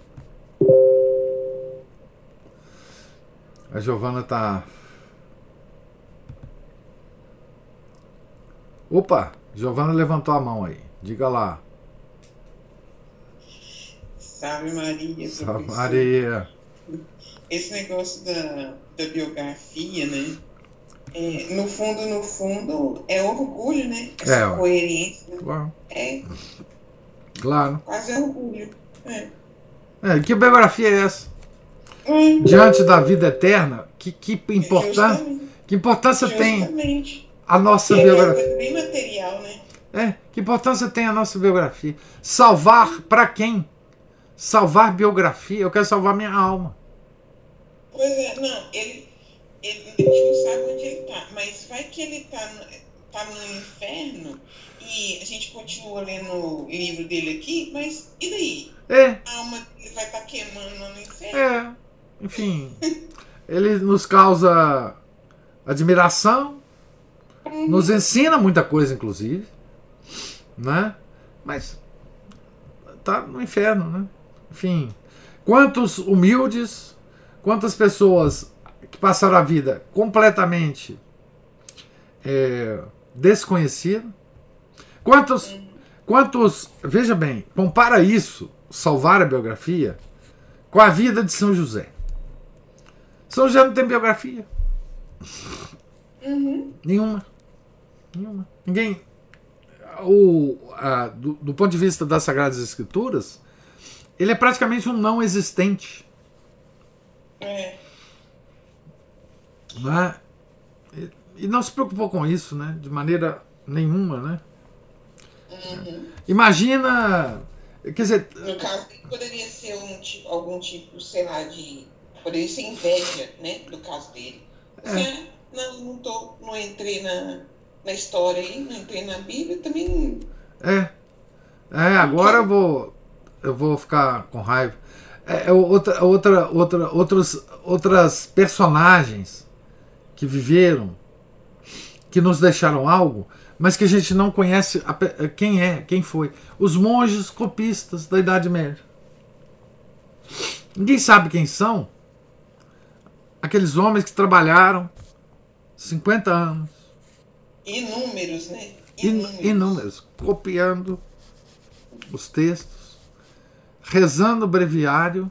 A Giovana tá. Opa, Giovana levantou a mão aí. Diga lá. Salve Maria. Salve Maria. Esse negócio da, da biografia, né? É, no fundo, no fundo, é orgulho, né? Essa é, coerência. Claro. É. Claro. Quase é orgulho. É. é. que biografia é essa? Hum. Diante da vida eterna, que, que, importância, que importância tem a nossa é biografia? É bem material, né? É, que importância tem a nossa biografia? Salvar para quem? Salvar biografia? Eu quero salvar minha alma. Pois é, não, ele, ele, a gente não sabe onde ele tá, mas vai que ele tá, tá no inferno e a gente continua lendo o livro dele aqui, mas e daí? É. A alma dele vai estar tá queimando no inferno? É, enfim. ele nos causa admiração, nos ensina muita coisa, inclusive, né? Mas tá no inferno, né? Enfim, quantos humildes, quantas pessoas que passaram a vida completamente é, desconhecidas, quantos, quantos, veja bem, compara isso, salvar a biografia, com a vida de São José. São José não tem biografia. Uhum. Nenhuma. Nenhuma. Ninguém. O, a, do, do, ponto de vista das Sagradas Escrituras, ele é praticamente um não existente. É. Não é? E, e não se preocupou com isso, né? De maneira nenhuma, né? Uhum. Imagina. Quer dizer. No caso, poderia ser um, tipo, algum tipo, sei lá, de. Poderia ser inveja, né? Do caso dele. É. Assim, não, não, tô, não entrei na, na história aí, não entrei na Bíblia, também. É. É, agora eu vou. Eu vou ficar com raiva. É, é outra, outra, outra, outros, outras personagens que viveram, que nos deixaram algo, mas que a gente não conhece a, quem é, quem foi. Os monges copistas da Idade Média. Ninguém sabe quem são. Aqueles homens que trabalharam 50 anos. Inúmeros, né? Inúmeros. Inúmeros. Copiando os textos, rezando o breviário,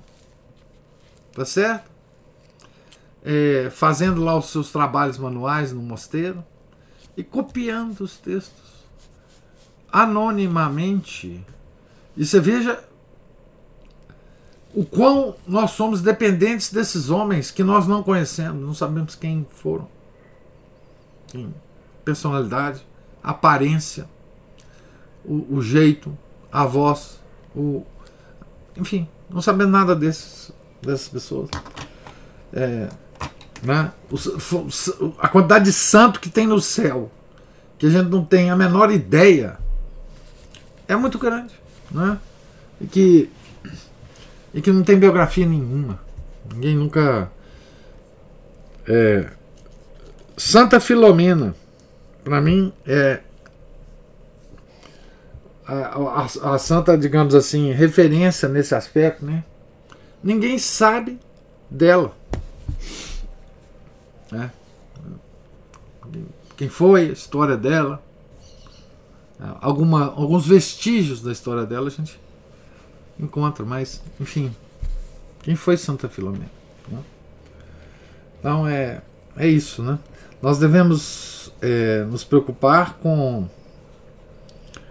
tá certo? É, fazendo lá os seus trabalhos manuais no mosteiro e copiando os textos anonimamente. E você veja o quão nós somos dependentes desses homens que nós não conhecemos, não sabemos quem foram. Quem, personalidade, aparência, o, o, jeito, a voz, o, enfim, não sabemos nada desses, dessas pessoas. É, né? A quantidade de santo que tem no céu, que a gente não tem a menor ideia, é muito grande. Né? E que e que não tem biografia nenhuma. Ninguém nunca. É, Santa Filomena, para mim, é a, a, santa, digamos assim, referência nesse aspecto, né? Ninguém sabe dela. Né? Quem foi, a história dela, alguma, alguns vestígios da história dela a gente encontra, mas enfim, quem foi Santa Filomena? Né? Então é, é isso, né? Nós devemos é, nos preocupar com,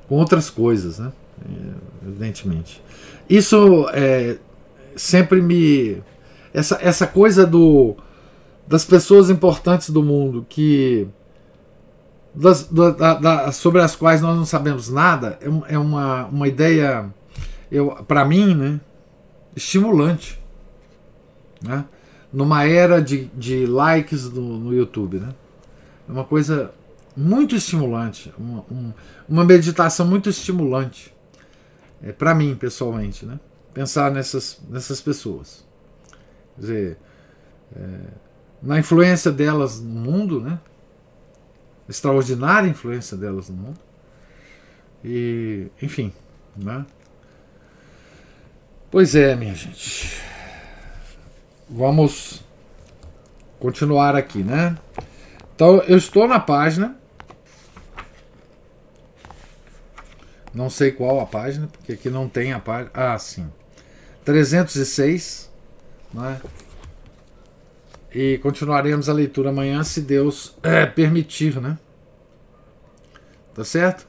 com outras coisas, né? É, evidentemente. Isso é, sempre me. Essa, essa coisa do, das pessoas importantes do mundo que. Das, da, da, sobre as quais nós não sabemos nada é, é uma, uma ideia para mim, né, estimulante, né? Numa era de, de likes no, no YouTube, né? É uma coisa muito estimulante, uma, um, uma meditação muito estimulante, é, para mim pessoalmente, né? Pensar nessas, nessas pessoas, quer dizer, é, na influência delas no mundo, né? Extraordinária influência delas no mundo e, enfim, né? Pois é, minha gente. Vamos continuar aqui, né? Então, eu estou na página. Não sei qual a página, porque aqui não tem a página. Ah, sim. 306, né? E continuaremos a leitura amanhã, se Deus é, permitir, né? Tá certo?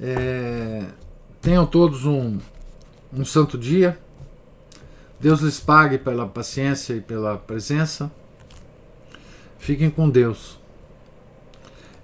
É, tenham todos um um santo dia. Deus lhes pague pela paciência e pela presença. Fiquem com Deus.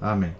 Amém.